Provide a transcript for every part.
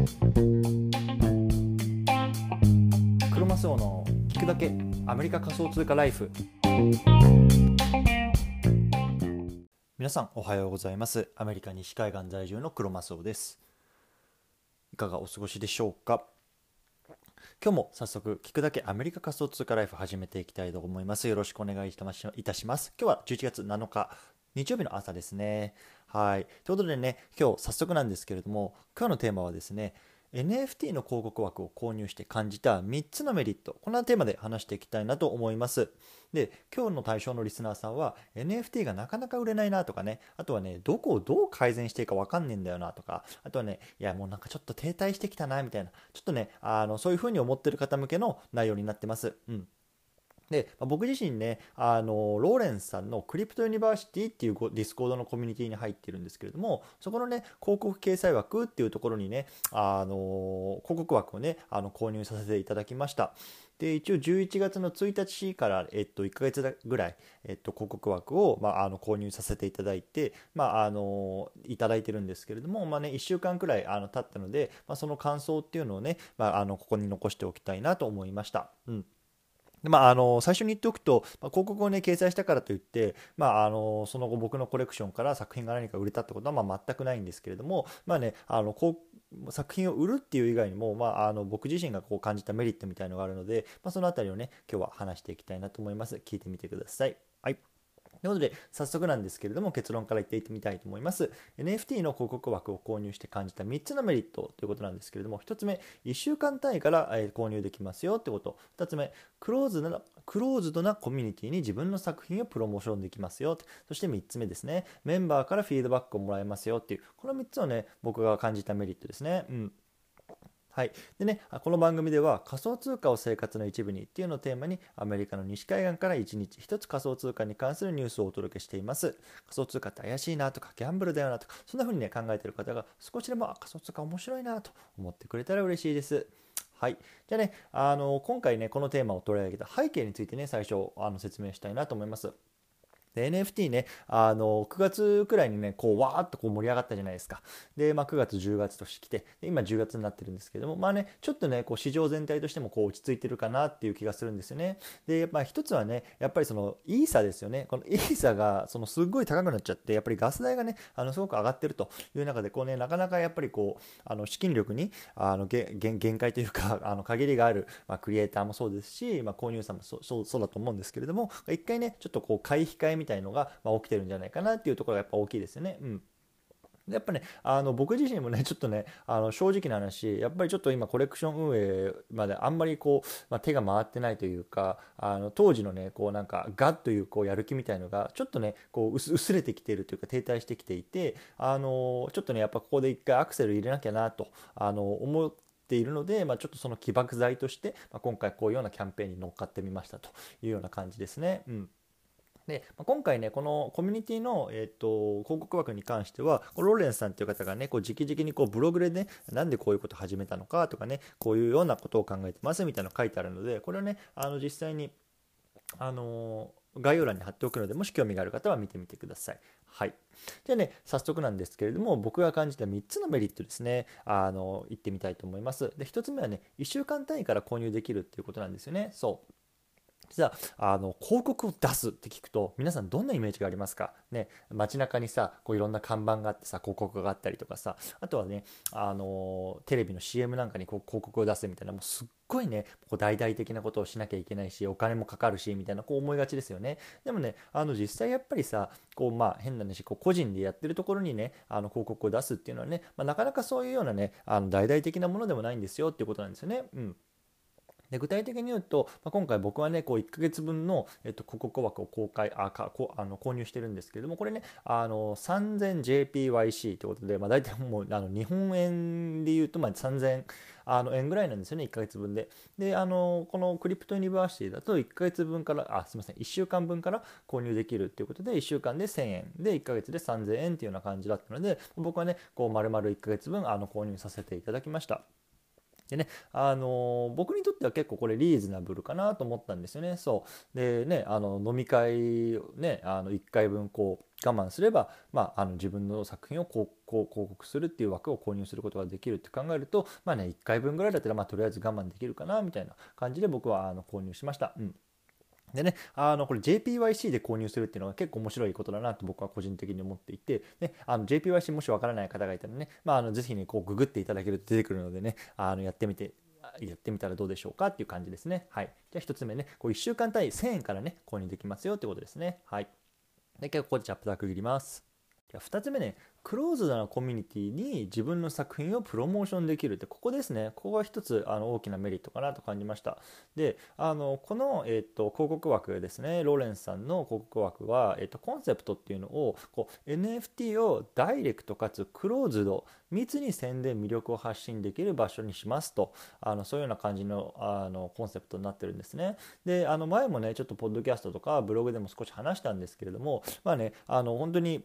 クロマスオの聞くだけアメリカ仮想通貨ライフ。皆さんおはようございます。アメリカ西海岸在住のクロマスオです。いかがお過ごしでしょうか？今日も早速聞くだけアメリカ仮想通貨ライフ始めていきたいと思います。よろしくお願いいたします。今日は11月7日日曜日の朝ですね。はい。ということでね今日早速なんですけれども今日のテーマはですね NFT の広告枠を購入して感じた3つのメリット。こんなテーマで話していきたいなと思います。で今日の対象のリスナーさんは NFT がなかなか売れないなとかねあとはねどこをどう改善していいか分かんねえんだよなとかあとはねいやもうなんかちょっと停滞してきたなみたいなちょっとねあのそういう風に思ってる方向けの内容になってます。うん。で、僕自身ね、あの、ローレンスさんのクリプトユニバーシティっていうディスコードのコミュニティに入ってるんですけれども、そこのね、広告掲載枠っていうところにね、あの、広告枠をね、あの、購入させていただきました。で、一応11月の1日から、えっと、1ヶ月ぐらい、えっと、広告枠を、まあ、あの、購入させていただいて、まあ、あの、いただいてるんですけれども、まあね、1週間くらい、あの、経ったので、まあ、その感想っていうのをね、まあ、あの、ここに残しておきたいなと思いました。うん。まあ、あの最初に言っておくと、まあ、広告を、ね、掲載したからといって、まあ、あのその後僕のコレクションから作品が何か売れたってことは、まあ、全くないんですけれども、まあね、あのこう作品を売るっていう以外にも、まあ、あの僕自身がこう感じたメリットみたいのがあるので、まあ、その辺りをね今日は話していきたいなと思います。聞いてみてください。はいということで、早速なんですけれども、結論から言っていってみたいと思います。NFT の広告枠を購入して感じた3つのメリットということなんですけれども、1つ目、1週間単位から購入できますよってこと。2つ目、クローズなクローズドなコミュニティに自分の作品をプロモーションできますよ。そして3つ目ですね、メンバーからフィードバックをもらえますよっていう、この3つをね、僕が感じたメリットですね。うん。はい、でね、この番組では仮想通貨を生活の一部にっていうのをテーマにアメリカの西海岸から1日1つ仮想通貨に関するニュースをお届けしています。仮想通貨って怪しいなとかギャンブルだよなとかそんな風にね考えてる方が少しでも仮想通貨面白いなと思ってくれたら嬉しいです。はい。じゃあね、あの今回ね、このテーマを取り上げた背景についてね、最初あの説明したいなと思います。で NFT ね、あの9月くらいにね、こうわーっとこう盛り上がったじゃないですか。で、まあ、9月、10月としてきて、今10月になってるんですけども、まあね、ちょっとね、こう市場全体としてもこう落ち着いてるかなっていう気がするんですよね。で、まあ、一つはね、やっぱりそのイーサですよね。このイーサがそのすっごい高くなっちゃって、やっぱりガス代がね、あのすごく上がってるという中で、こうね、なかなかやっぱりこう、あの資金力にあの限界というか、あの限りがある、まあ、クリエイターもそうですし、まあ、購入者もそうそうそうだと思うんですけれども、一回ね、ちょっとこう買い控えみたいのが、まあ起きてるんじゃないかなっていうところがやっぱ大きいですよね。うんやっぱね、あの僕自身もね、ちょっとね、あの正直な話、やっぱりちょっと今、コレクション運営まであんまりこう、まあ、手が回ってないというか、あの当時のね、こうなんか、ガッというこうやる気みたいのが、ちょっとね、こう薄れてきてるというか、停滞してきていて、あのちょっとね、やっぱここで一回アクセル入れなきゃなとあの思って、ているので、まあ、ちょっとその起爆剤として、まあ、今回こういうようなキャンペーンに乗っかってみましたというような感じですね。うんで、今回ね、このコミュニティの、えっ、ー、と、広告枠に関しては、ローレンスさんっていう方がね、こう、直々にこう、ブログでね、なんでこういうこと始めたのかとかね、こういうようなことを考えてますみたいなの書いてあるので、これをね、あの、実際に、あの概要欄に貼っておくので、もし興味がある方は見てみてください。はい。じゃあね、早速なんですけれども、僕が感じた3つのメリットですね、あの、言ってみたいと思います。で、1つ目はね、1週間単位から購入できるっていうことなんですよね。そう。実はあの広告を出すって聞くと皆さんどんなイメージがありますか？ね街中にさこういろんな看板があってさ広告があったりとかさあとはねあのテレビの CM なんかにこう広告を出すみたいなもうすっごいねこう大々的なことをしなきゃいけないしお金もかかるしみたいなこう思いがちですよね。でもねあの実際やっぱりさこうまあ変な話こう個人でやってるところにねあの広告を出すっていうのはね、まあ、なかなかそういうようなねあの大々的なものでもないんですよっていうことなんですよね。うん。で具体的に言うと、まあ、今回僕はね、こう1ヶ月分の、えっと、広告枠を公開、あかこあの購入してるんですけれども、これね、あの 3000JPYC ということで、まあ、大体もうあの日本円で言うと、まあ、3000あの円ぐらいなんですよね、1ヶ月分で。で、あのこのクリプトユニバーシティだと1ヶ月分から、あ、すみません、1週間分から購入できるっていうことで、1週間で1000円で1ヶ月で3000円っていうような感じだったので、僕はね、こう丸々1ヶ月分あの購入させていただきました。でね、あの僕にとっては結構これリーズナブルかなと思ったんですよね。そうでねあの飲み会をねあの1回分こう我慢すれば、まあ、あの自分の作品をこう広告するっていう枠を購入することができるって考えると、まあね、1回分ぐらいだったら、まあ、とりあえず我慢できるかなみたいな感じで僕はあの購入しました。うんでね、あのこれ JPYC で購入するっていうのが結構面白いことだなと僕は個人的に思っていて、ね、あの JPYC もしわからない方がいたらね、まあ、あのぜひね、こうググっていただけると出てくるのでね、あのやってみて、やってみたらどうでしょうかっていう感じですね。はい。じゃあ1つ目ね、こう1週間単位1000円からね、購入できますよってことですね。はい。で、結構ここでチャプター区切ります。2つ目ね、クローズドなコミュニティに自分の作品をプロモーションできるって、ここですね。ここが一つあの大きなメリットかなと感じました。で、あのこの、えーと、広告枠ですね、ローレンスさんの広告枠は、えーと、コンセプトっていうのをこう NFT をダイレクトかつクローズド、密に宣伝、魅力を発信できる場所にしますと、あのそういうような感じのあのコンセプトになってるんですね。で、あの前もね、ちょっとポッドキャストとかブログでも少し話したんですけれども、まあね、あの本当に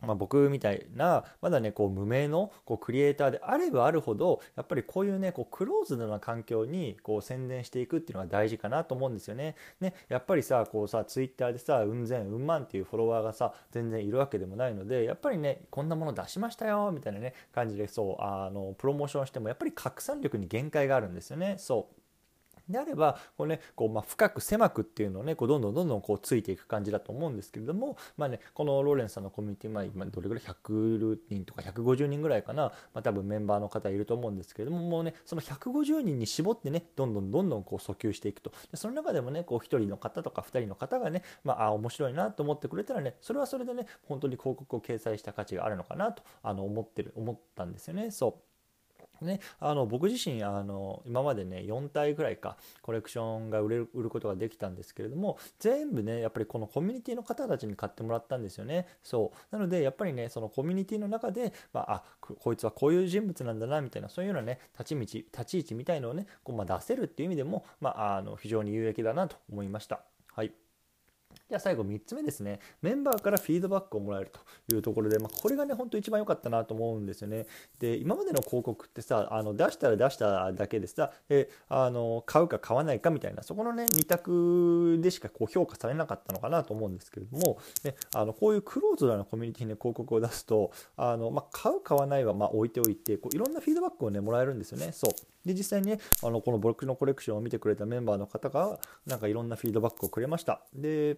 まあ、僕みたいなまだねこう無名のこうクリエイターであればあるほどやっぱりこういうねこうクローズドな環境にこう宣伝していくっていうのが大事かなと思うんですよね。ねやっぱりさこうさツイッターでさうん千うん万っていうフォロワーがさ全然いるわけでもないのでやっぱりねこんなもの出しましたよみたいなね感じでそうあのプロモーションしてもやっぱり拡散力に限界があるんですよね。そうであればこう、ねこうまあ、深く狭くっていうのをねこうどんどんどんどんこうついていく感じだと思うんですけれども、まあね、このローレンさんのコミュニティ、まあ、今どれぐらい？100人とか150人ぐらいかな、まあ、多分メンバーの方いると思うんですけれどももうねその150人に絞ってねどんどんどんどんこう訴求していくと。でその中でもねこう1人の方とか2人の方がね、まあ、あ面白いなと思ってくれたらねそれはそれでね本当に広告を掲載した価値があるのかなとあの思ってる思ったんですよね。そう。ね、あの僕自身あの今までね4体ぐらいかコレクションが売れる売ることができたんですけれども全部ねやっぱりこのコミュニティの方たちに買ってもらったんですよね。そう。なのでやっぱりねそのコミュニティの中で、まあ、あこいつはこういう人物なんだなみたいなそういうようなね立ち道立ち位置みたいのをねこう、まあ、出せるっていう意味でも、まあ、あの非常に有益だなと思いました。はい。じゃあ最後3つ目ですね。メンバーからフィードバックをもらえるというところで、まあ、これがね、ほんと一番良かったなと思うんですよね。で、今までの広告ってさ、あの出したら出しただけでさ、であの買うか買わないかみたいな、そこのね、2択でしかこう評価されなかったのかなと思うんですけれども、ね、あのこういうクローズドなコミュニティに広告を出すと、あのまあ、買う、買わないはま置いておいて、こういろんなフィードバックをね、もらえるんですよね。そう。で、実際にね、あのこの僕のコレクションを見てくれたメンバーの方が、なんかいろんなフィードバックをくれました。で、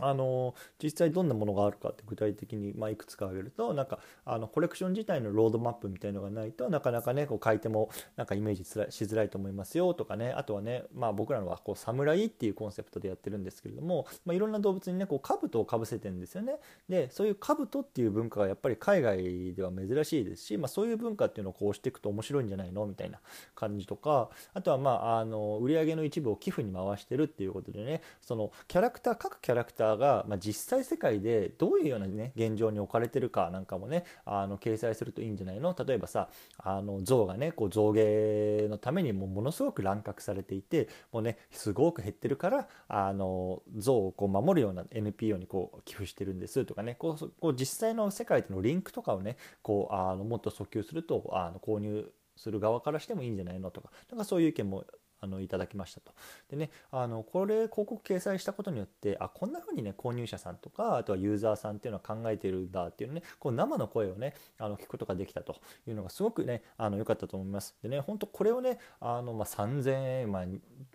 あの実際どんなものがあるかって具体的に、まあ、いくつか挙げるとなんかあのコレクション自体のロードマップみたいのがないとなかなかねこう書いてもなんかイメージしづらいと思いますよとかねあとはね、まあ、僕らのはこう侍っていうコンセプトでやってるんですけれども、まあ、いろんな動物にねこう兜をかぶせてんですよね。でそういう兜っていう文化がやっぱり海外では珍しいですし、まあ、そういう文化っていうのをこうしていくと面白いんじゃないのみたいな感じとかあとはまああの売り上げの一部を寄付に回してるっていうことでねそのキャラクター各キャラクターが、まあ、実際世界でどういうようなね現状に置かれてるかなんかもねあの掲載するといいんじゃないの？例えばさあの象がねこう象牙のためにもものすごく乱獲されていてもうねすごく減ってるからあの象をこう守るような NPO にこう寄付してるんですとかねこうこう実際の世界でのリンクとかをねこうあのもっと訴求するとあの購入する側からしてもいいんじゃないの？とかなんかそういう意見もあのいただきましたと。でね、あのこれ広告掲載したことによってあこんな風にね購入者さんとかあとはユーザーさんっていうのは考えてるんだっていうねこう生の声をねあの聞くことができたというのがすごくねあの良かったと思います。でね本当これをねあの、まあ、3000円、まあ、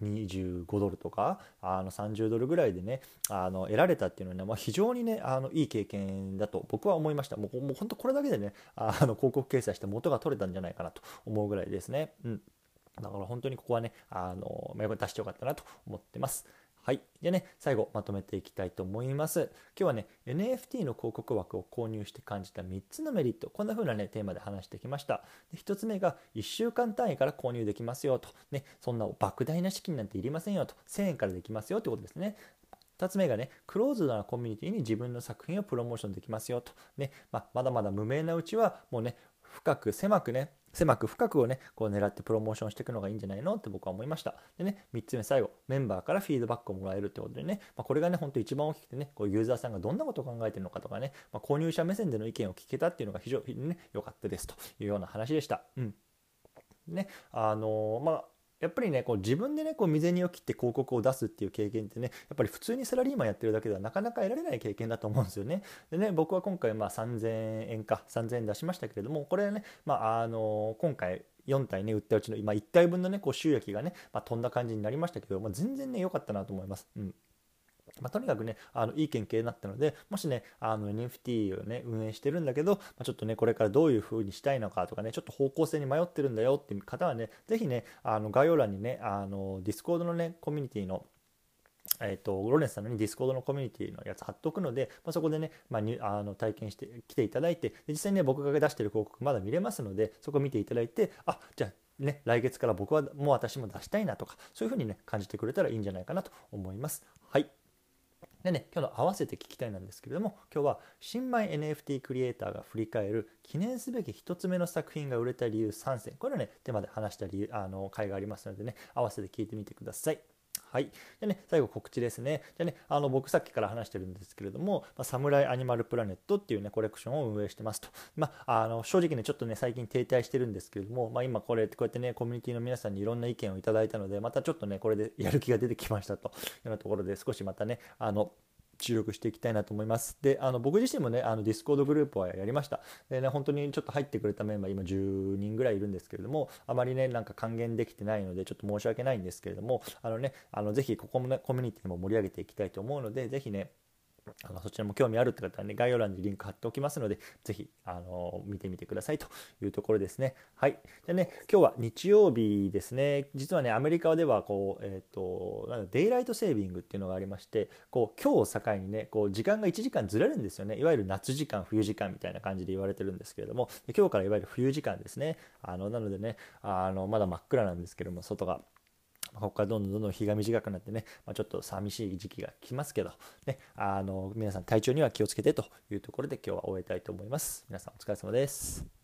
25ドルとかあの30ドルぐらいでねあの得られたっていうのはね、まあ、非常にねあのいい経験だと僕は思いました。もうもう本当これだけでねあの広告掲載して元が取れたんじゃないかなと思うぐらいですね。うんだから本当にここはね、あの、出してよかったなと思ってます。はい。じゃあね、最後まとめていきたいと思います。今日はね、NFT の広告枠を購入して感じた3つのメリット、こんな風なね、テーマで話してきました。で1つ目が、1週間単位から購入できますよと。ね、そんな莫大な資金なんていりませんよと。1000円からできますよってことですね。2つ目がね、クローズドなコミュニティに自分の作品をプロモーションできますよと。ね、まあ、まだまだ無名なうちは、もうね、深く狭くね、狭く深くをね、こう狙ってプロモーションしていくのがいいんじゃないのって僕は思いました。でね、3つ目最後、メンバーからフィードバックをもらえるってことでね、まあ、これがね、ほんと一番大きくてね、こうユーザーさんがどんなことを考えてるのかとかね、まあ、購入者目線での意見を聞けたっていうのが非常にね、良かったですというような話でした。うん。ねあのまあやっぱりねこう自分でねこう未然にを切って広告を出すっていう経験ってねやっぱり普通にサラリーマンやってるだけではなかなか得られない経験だと思うんですよね。でね僕は今回まあ3000円か3000円出しましたけれどもこれね、まあ、あの今回4体ね売ったうちの今1体分のねこう収益がね、まあ、飛んだ感じになりましたけど、まあ、全然ね良かったなと思います。うんまあ、とにかくね、あのいい研究になったので、もしね、あの NFT をね、運営してるんだけど、まあ、ちょっとね、これからどういう風にしたいのかとかね、ちょっと方向性に迷ってるんだよっていう方はね、ぜひね、あの概要欄にね、あの Discord のね、コミュニティのえーと、ロレンスさんの、ディスコードのコミュニティのやつ貼っておくので、まあ、そこでね、まあ、あの体験して来ていただいて実際にね僕が出してる広告まだ見れますのでそこ見ていただいてあじゃあね、来月から僕はもう私も出したいなとかそういうふうにね感じてくれたらいいんじゃないかなと思います。はいでね、今日の合わせて聞きたいなんですけれども、今日は新米 NFT クリエイターが振り返る記念すべき1つ目の作品が売れた理由3選。これをね、テーマで話した理由、あの、回がありますのでね、合わせて聞いてみてください。はい。でね、最後告知ですね。でね、あの、僕さっきから話してるんですけれども、まあ、サムライアニマルプラネットっていうね、コレクションを運営してますと。まあ、あの、正直ね、ちょっとね、最近停滞してるんですけれども、まあ、今これ、こうやってね、コミュニティの皆さんにいろんな意見をいただいたので、またちょっとね、これでやる気が出てきましたというようなところで、少しまたね、あの、注力していきたいなと思います。で、あの僕自身もね、あのディスコードグループはやりました。でね、本当にちょっと入ってくれたメンバー、今10人ぐらいいるんですけれども、あまりね、なんか還元できてないので、ちょっと申し訳ないんですけれども、あのね、あのぜひここもね、コミュニティも盛り上げていきたいと思うので、ぜひね、あのそちらも興味あるって方はね、概要欄にリンク貼っておきますので、ぜひ、あの見てみてくださいというところですね。はい。でね、今日は日曜日ですね。実はね、アメリカでは、こう、えっ、ー、と、デイライトセービングっていうのがありまして、こう、今日を境にね、こう、時間が1時間ずれるんですよね。いわゆる夏時間、冬時間みたいな感じで言われてるんですけれども、今日からいわゆる冬時間ですね。あの、なのでね、あの、まだ真っ暗なんですけども、外が。ここからどんどんどんどん日が短くなってね、まあ、ちょっと寂しい時期が来ますけど、ね、あの皆さん体調には気をつけてというところで今日は終えたいと思います。皆さんお疲れ様です。